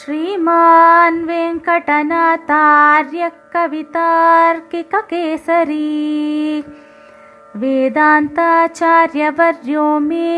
श्रीमान् वेङ्कटनाथार्यः कवितार्किककेसरी वेदान्ताचार्यवर्यो मे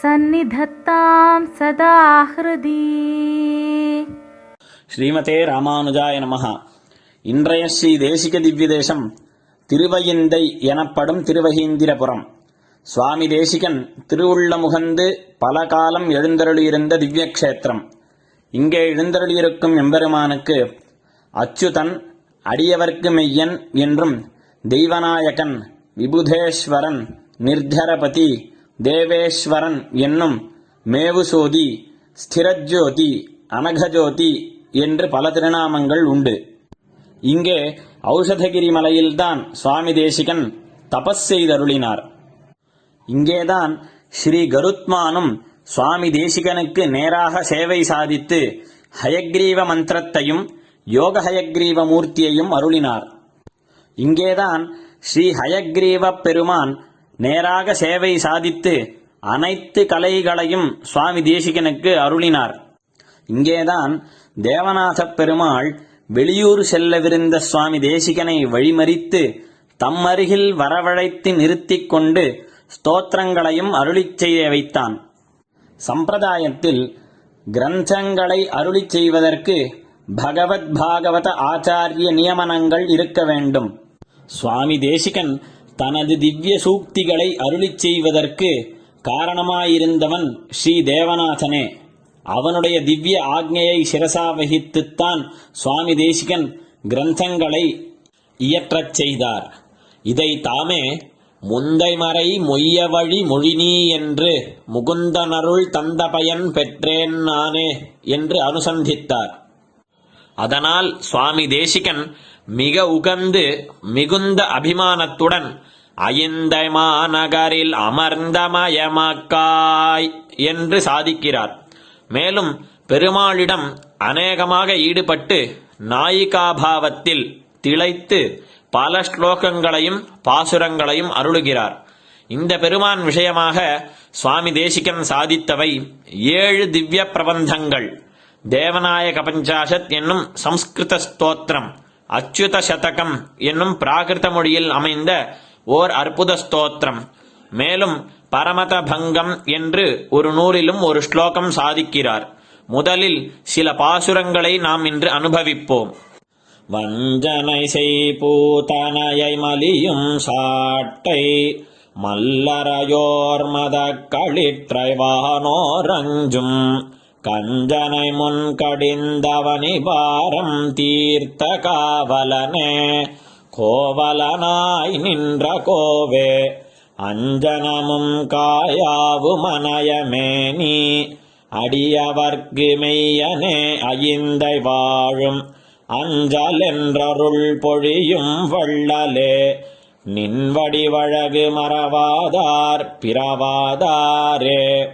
सन्निधत्तां सदा हृदि ஸ்ரீமதே ராமானுஜாய நமஹா இன்றைய ஸ்ரீ தேசிக திவ்ய தேசம் திருவயிந்தை எனப்படும் திருவகீந்திரபுரம் சுவாமி தேசிகன் திருவுள்ளமுகந்து பல காலம் எழுந்தருளியிருந்த திவ்ய க்ஷேத்திரம் இங்கே எழுந்தருளியிருக்கும் எம்பெருமானுக்கு அச்சுதன் அடியவர்க்கு மெய்யன் என்றும் தெய்வநாயகன் விபுதேஸ்வரன் நிர்தரபதி தேவேஸ்வரன் என்னும் மேவுசோதி ஸ்திரஜோதி அனகஜோதி என்று பல திருநாமங்கள் உண்டு. இங்கே ஔஷதகிரி மலையில்தான் சுவாமி தேசிகன் தபஸ் செய்தருளினார். இங்கேதான் ஸ்ரீ கருத்மானும் சுவாமி தேசிகனுக்கு நேராக சேவை சாதித்து ஹயக்ரீவ மந்திரத்தையும் யோக ஹயக்ரீவ மூர்த்தியையும் அருளினார். இங்கேதான் ஸ்ரீ ஹயக்ரீவ பெருமான் நேராக சேவை சாதித்து அனைத்து கலைகளையும் சுவாமி தேசிகனுக்கு அருளினார். இங்கேதான் தேவநாத பெருமாள் வெளியூர் செல்லவிருந்த சுவாமி தேசிகனை வழிமறித்து தம்மருகில் வரவழைத்து நிறுத்திக் கொண்டு ஸ்தோத்திரங்களையும் அருளிச் செய்ய வைத்தான். சம்பிரதாயத்தில் கிரந்தங்களை அருளிச் செய்வதற்கு பகவத் பாகவத ஆச்சாரிய நியமனங்கள் இருக்க வேண்டும். சுவாமி தேசிகன் தனது திவ்ய சூக்திகளை அருளிச் செய்வதற்கு காரணமாயிருந்தவன் ஸ்ரீ தேவநாதனே. அவனுடைய திவ்ய ஆக்ஞையை சிரசா வகித்துத்தான் சுவாமி தேசிகன் கிரந்தங்களை இயற்றச் செய்தார். இதை தாமே முந்தைமறை மொய்ய வழி மொழினீ என்று முகுந்தனருள் தந்த பயன் பெற்றேன் நானே என்று அனுசந்தித்தார். அதனால் சுவாமி தேசிகன் மிக உகந்து மிகுந்த அபிமானத்துடன் அயிந்தை மாநகரில் அமர்ந்தமயமாக்காய் என்று சாதிக்கிறார். மேலும் பெருமாளிடம் அநேகமாக ஈடுபட்டு நாயிகாபாவத்தில் திளைத்து பல ஸ்லோகங்களையும் பாசுரங்களையும் அருளுகிறார். இந்த பெருமான் விஷயமாக சுவாமி தேசிகன் சாதித்தவை ஏழு திவ்ய பிரபந்தங்கள். தேவநாயக பஞ்சாசத் என்னும் சம்ஸ்கிருத ஸ்தோத்திரம் அச்சுத சதகம் என்னும் பிராகிருத மொழியில் அமைந்த ஓர் அற்புத ஸ்தோத்திரம். மேலும் பரமத பங்கம் என்று ஒரு நூலிலும் ஒரு ஸ்லோகம் சாதிக்கிறார். முதலில் சில பாசுரங்களை நாம் இன்று அனுபவிப்போம். வஞ்சனை செய்பூதனையை மலியும் சாட்டை மல்லரையோர் மத களிற்றைவானோரஞ்சும் கஞ்சனை முன் கடிந்தவனி பாரம் தீர்த்த காவலனே கோவலனாய் நின்ற கோவே அஞ்சனமும் காயாவு மனயமேனி அடியவர்க்கு மெய்யனே அயிந்தை வாழும் அஞ்சலென்றருள் பொழியும் வள்ளலே. நின்வடி வழகு மறவாதார் பிறவாதாரே.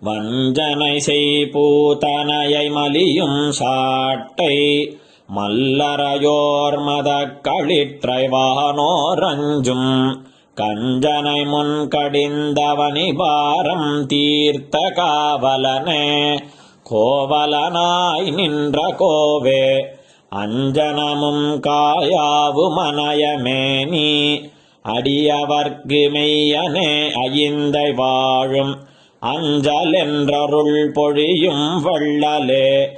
வஞ்சனை செய்பூதனையை மலியும் சாட்டை. மல்லரையோர் மத களிற்றைவானோரஞ்சும் கஞ்சனை முன் கடிந்தவனி பாரம் தீர்த்த காவலனே. கோவலனாய் நின்ற கோவே. அஞ்சனமும் காயாவு நீ. அடியவர்க்கு மெய்யனே அயிந்தை வாழும். அஞ்சல் என்றருள் பொழியும் வள்ளலே.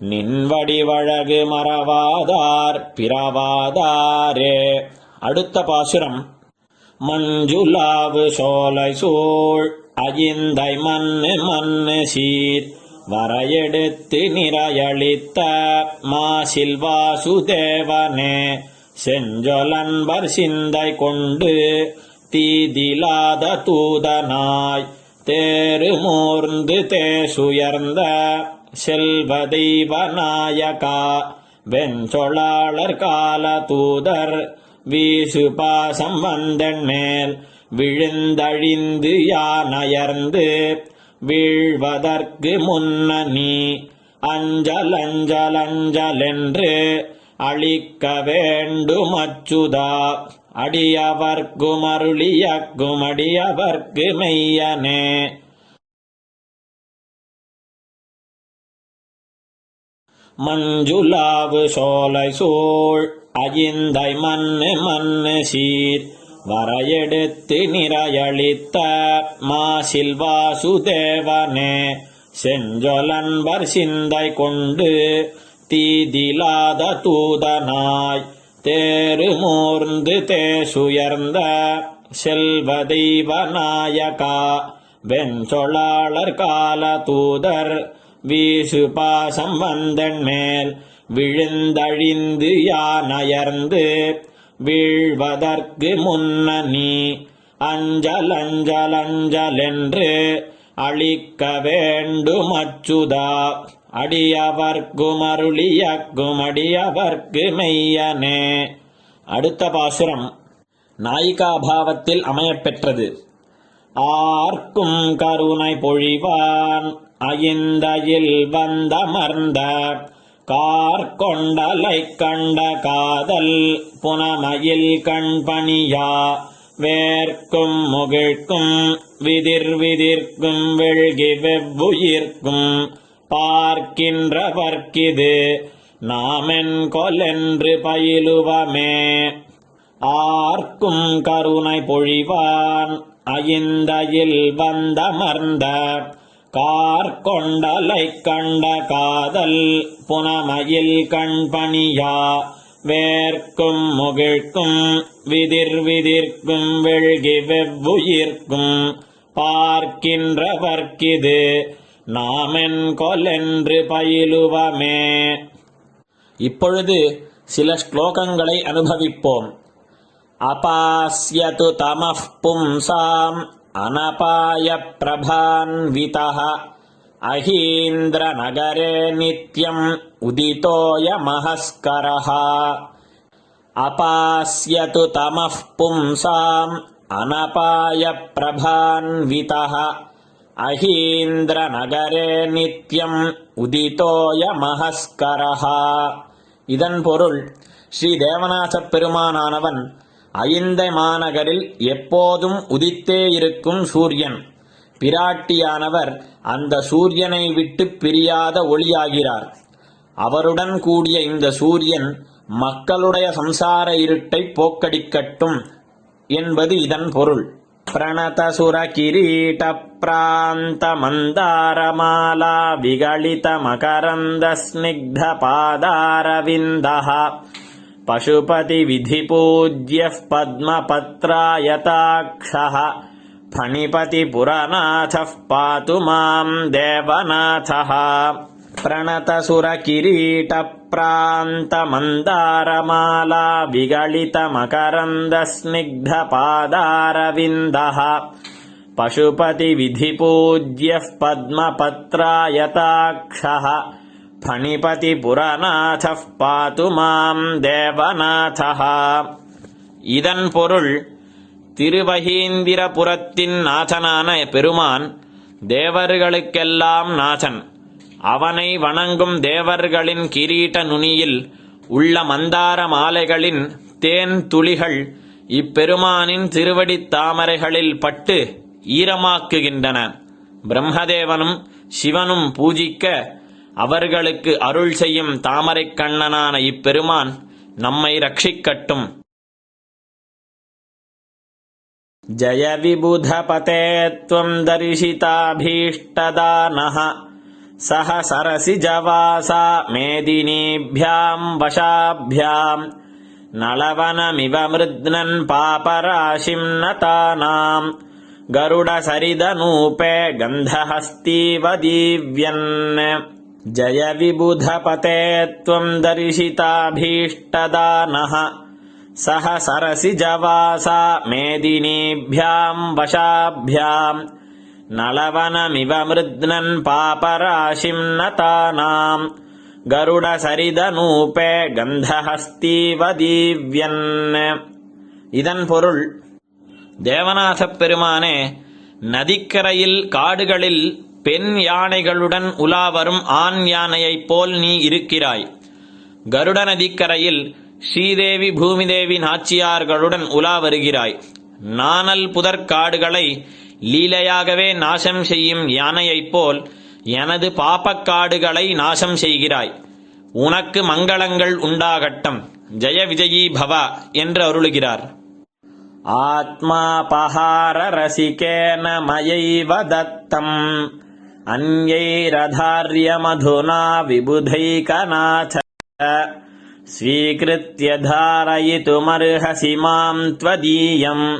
நின்வடி வழகு மறவாதார் பிறவாதாரே. அடுத்த பாசுரம். மஞ்சுலாவு சோலை சூழ். அயிந்தை மண்ணு மண்ணு சீர். வரையெடுத்து நிறையளித்த மாசில் வாசுதேவனே செஞ்சொலன்பர் சிந்தை கொண்டு தீதிலாத தூதனாய் தேரு மூர்ந்து தேசுயர்ந்த செல்வ தெய்வநாயகா நாயகா கால தூதர் வீசு பாசம் வந்தன் மேல் விழுந்தழிந்து யானயர்ந்து வீழ்வதற்கு முன்னணி நீ அஞ்சல் அஞ்சல் அஞ்சலென்று அழிக்க வேண்டும் அச்சுதா. அடியவர்க்கும் அருளியக்கும் அடியவர்க்கு மெய்யனே. மஞ்சுலாவு சோலை சோழ் அயிந்தை மண்ணு மண்ணு சீர். வரையெடுத்து நிறையளித்த மாசில் வாசுதேவனே செஞ்சொலன்பர் சிந்தை கொண்டு தீதிலாத தூதனாய் தேருமூர்ந்து தேசுயர்ந்த செல்வ தெய்வநாயகா நாயகா கால தூதர் வீசு பாசம் வந்தன் மேல் விழுந்தழிந்து யானயர்ந்து வீழ்வதற்கு முன்னணி. நீ அஞ்சல் அஞ்சல் அஞ்சலென்று அழிக்க வேண்டும் அச்சுதா அடியவர்க்கும் அருளியக்கும் அடியவர்க்கு மெய்யனே. அடுத்த பாசுரம். நாயிகாபாவத்தில் அமையப்பெற்றது. ஆர்க்கும் கருணை பொழிவான். அயிந்தையில் வந்தமர்ந்த கார்கொண்டலை கண்ட காதல் புனமயில் கண்பணியா. வேர்க்கும் முகிழ்க்கும் விதிர் விதிர்க்கும் வெழ்கி வெவ்வுயிர்க்கும் பார்க்கின்ற பர்க்கிது நாமென் கொலென்று பயிலுவமே. ஆர்க்கும் கருணை பொழிவான் அயிந்தையில் வந்தமர்ந்த கார்கொண்டலை கண்ட காதல் புனமையில் கண்பணியா. வேர்க்கும் முகிழ்க்கும் விதிர் விதிர்க்கும் வெள்கி வெவ்வுயிர்க்கும் பார்க்கின்றவர்க்கிது. நாமென் கொலென்று பயிலுவமே. இப்பொழுது சில ஸ்லோகங்களை அனுபவிப்போம். அபாஸ்யது தமः अनपायप्रभान्वितः। अहीन्द्रनगरे नित्यम् उदितोऽयमहस्करः। अपास्यतु तमः पुंसाम् अनपायप्रभान्वितः। अहीन्द्रनगरे நித்யம் உதித்தோய மகஸ்கரஹா இதன் பொருள் ஸ்ரீ தேவநாசப் பெருமானானவன் ஐந்தை மாநகரில் எப்போதும் உதித்தே இருக்கும் சூரியன் பிராட்டியானவர் அந்த சூரியனை விட்டு பிரியாத ஒளியாகிறார் அவருடன் கூடிய இந்த சூரியன் மக்களுடைய சம்சார இருட்டை போக்கடிக்கட்டும் என்பது இதன் பொருள் प्रणतसुर किरीट प्रान्त मन्दारमाला विगलित मकरन्द स्निग्ध पशुपतिविधिपूज्यः पद्मपत्रायताक्षः फणिपतिपुरनाथः पातु माम् देवनाथः प्रणतसुरकिरीटप्रान्तमन्दारमाला विगळितमकरन्दस्निग्धपादारविन्दः पशुपतिविधिपूज्यः पद्मपत्रायताक्षः பணிபதிபுரநாதः பாது மாம் தேவநாதா இதன் பொருள் திருவகீந்திரபுரத்தின் நாதனான பெருமான் தேவர்களுக்கெல்லாம் நாதன். அவனை வணங்கும் தேவர்களின் கிரீட்ட நுனியில் உள்ள மந்தார மாலைகளின் தேன் துளிகள் இப்பெருமானின் திருவடி தாமரைகளில் பட்டு ஈரமாக்குகின்றன. பிரம்மதேவனும் சிவனும் பூஜிக்க அவர்களுக்கு அருள் செய்யும் தாமரைக் கண்ணனான இப்பெருமான் நம்மை ரட்சிக்கட்டும் जय विबुधपते त्वम् दर्शिताभीष्टदानः सह सरसिजवासा मेदिनीभ्याम् वशाभ्याम् नलवनमिव मृद्नन् पापराशिम् नतानाम् गरुडसरिदनूपे गन्धहस्तीव दीव्यन् जय विबुधपते त्वम् दर्शिताभीष्टदानः सह सरसिजवासा मेदिनीभ्याम् वशाभ्याम् नलवनमिव मृद्नन् पापराशिम् नतानाम् கருடசரிதனூபே கந்தஹஸ்தீவ தீவ்யன் இதன் பொருள் தேவநாசப் பெருமானே நதிக்கரையில் காடுகளில் பெண் யானைகளுடன் உலாவரும் ஆண் யானையைப் போல் நீ இருக்கிறாய். கருட நதிக்கரையில் ஸ்ரீதேவி பூமிதேவி நாச்சியார்களுடன் உலா வருகிறாய். நாணல் புதற் காடுகளை லீலையாகவே நாசம் செய்யும் யானையைப் போல் எனது பாப்பக்காடுகளை நாசம் செய்கிறாய். உனக்கு மங்களங்கள் உண்டாகட்டும். ஜெய விஜயீ பவா என்று அருளுகிறார். ஆத்மாபஹார ரசிகேன மயைவ தத்தம். अन्यैरधार्यमधुना विबुधैकनाथ। स्वीकृत्य धारयितुमर्हसि माम् त्वदीयम्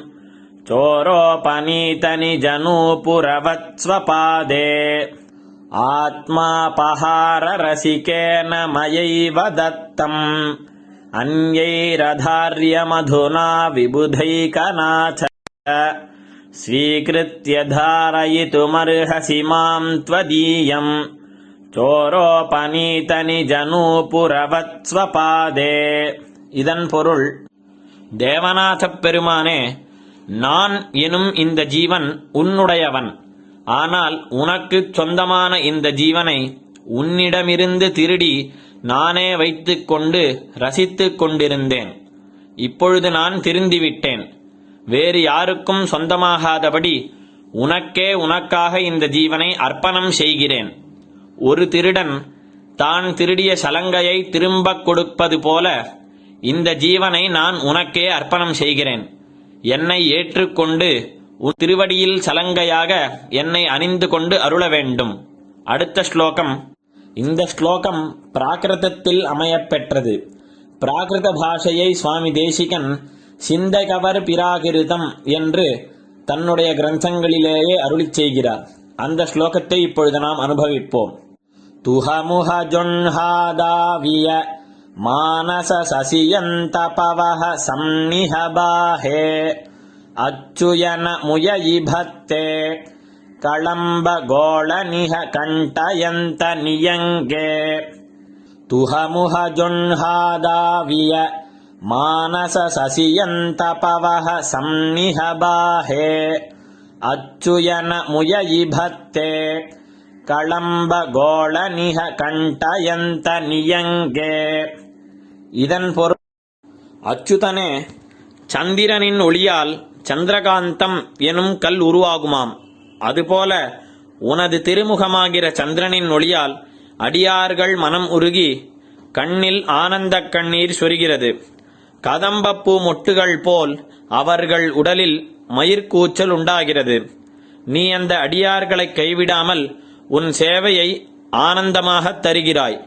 चोरोपनीतनिजनूपुरवत्स्वपादे। आत्मापहाररसिकेन मयैव दत्तम्। अन्यैरधार्यमधुना विबुधैकनाथ। स्वीकृत्य धारयितुमर्हसि माम् त्वदीयम् சோரோபநீதனிஜனூபுரவத்ஸ்வபாதே இதன் பொருள் தேவநாதப் பெருமானே நான் எனும் இந்த ஜீவன் உன்னுடையவன் ஆனால் உனக்குச் சொந்தமான இந்த ஜீவனை உன்னிடமிருந்து திருடி நானே வைத்துக் கொண்டு ரசித்துக் கொண்டிருந்தேன் இப்பொழுது நான் திருந்திவிட்டேன் வேறு யாருக்கும் சொந்தமாகாதபடி உனக்கே உனக்காக இந்த ஜீவனை அர்ப்பணம் செய்கிறேன். ஒரு திருடன் தான் திருடிய சலங்கையை திரும்பக் கொடுப்பது போல இந்த ஜீவனை நான் உனக்கே அர்ப்பணம் செய்கிறேன். என்னை ஏற்றுக்கொண்டு உன் திருவடியில் சலங்கையாக என்னை அணிந்து கொண்டு அருள வேண்டும். அடுத்த ஸ்லோகம். இந்த ஸ்லோகம் பிராகிருதத்தில் அமையப்பெற்றது பிராகிருத பாஷையை சுவாமி தேசிகன் சிந்தகவர் பிராகிருதம் என்று தன்னுடைய கிரந்தங்களிலேயே அருளிச் செய்கிறார். அந்த ஸ்லோகத்தை இப்பொழுது நாம் அனுபவிப்போம். துஹமுஹ ஜொன்ஹாதாவிய மானச சசியந்த பவஹ சம்னிஹபாஹே அச்சுயன முயயிபத்தே களம்ப கோளநிஹ கண்டயந்த நியங்கே. துஹமுஹ ஜொன்ஹாதாவிய மானச சசியந்தபவஹ சம்னிஹபாஹே அச்சுயன முயயிபத்தே களம்ப கோளநிஹ கண்டயந்த நியங்கே இதன் பொருள் அச்சுதனே சந்திரனின் ஒளியால் சந்திரகாந்தம் எனும் கல் உருவாகுமாம். அதுபோல உனது திருமுகமாகிற சந்திரனின் ஒளியால் அடியார்கள் மனம் உருகி கண்ணில் ஆனந்தக் கண்ணீர் சொரிகிறது. கதம்பப்பூ மொட்டுகள் போல் அவர்கள் உடலில் மயிர்கூச்சல் உண்டாகிறது நீ அந்த அடியார்களை கைவிடாமல் உன் சேவையை ஆனந்தமாகத் தருகிறாய்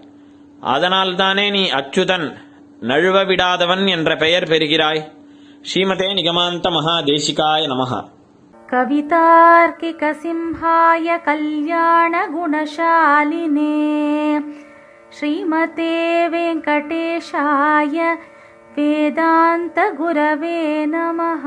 அதனால்தானே நீ அச்சுதன் நழுவ விடாதவன் என்ற பெயர் பெறுகிறாய் ஸ்ரீமதே நிகமாந்த மகாதேசிகாய நமஹ कवितार्किकसिंहाय कल्याणगुणशालिने श्रीमते वेङ्कटेशाय वेदान्तगुरवे नमः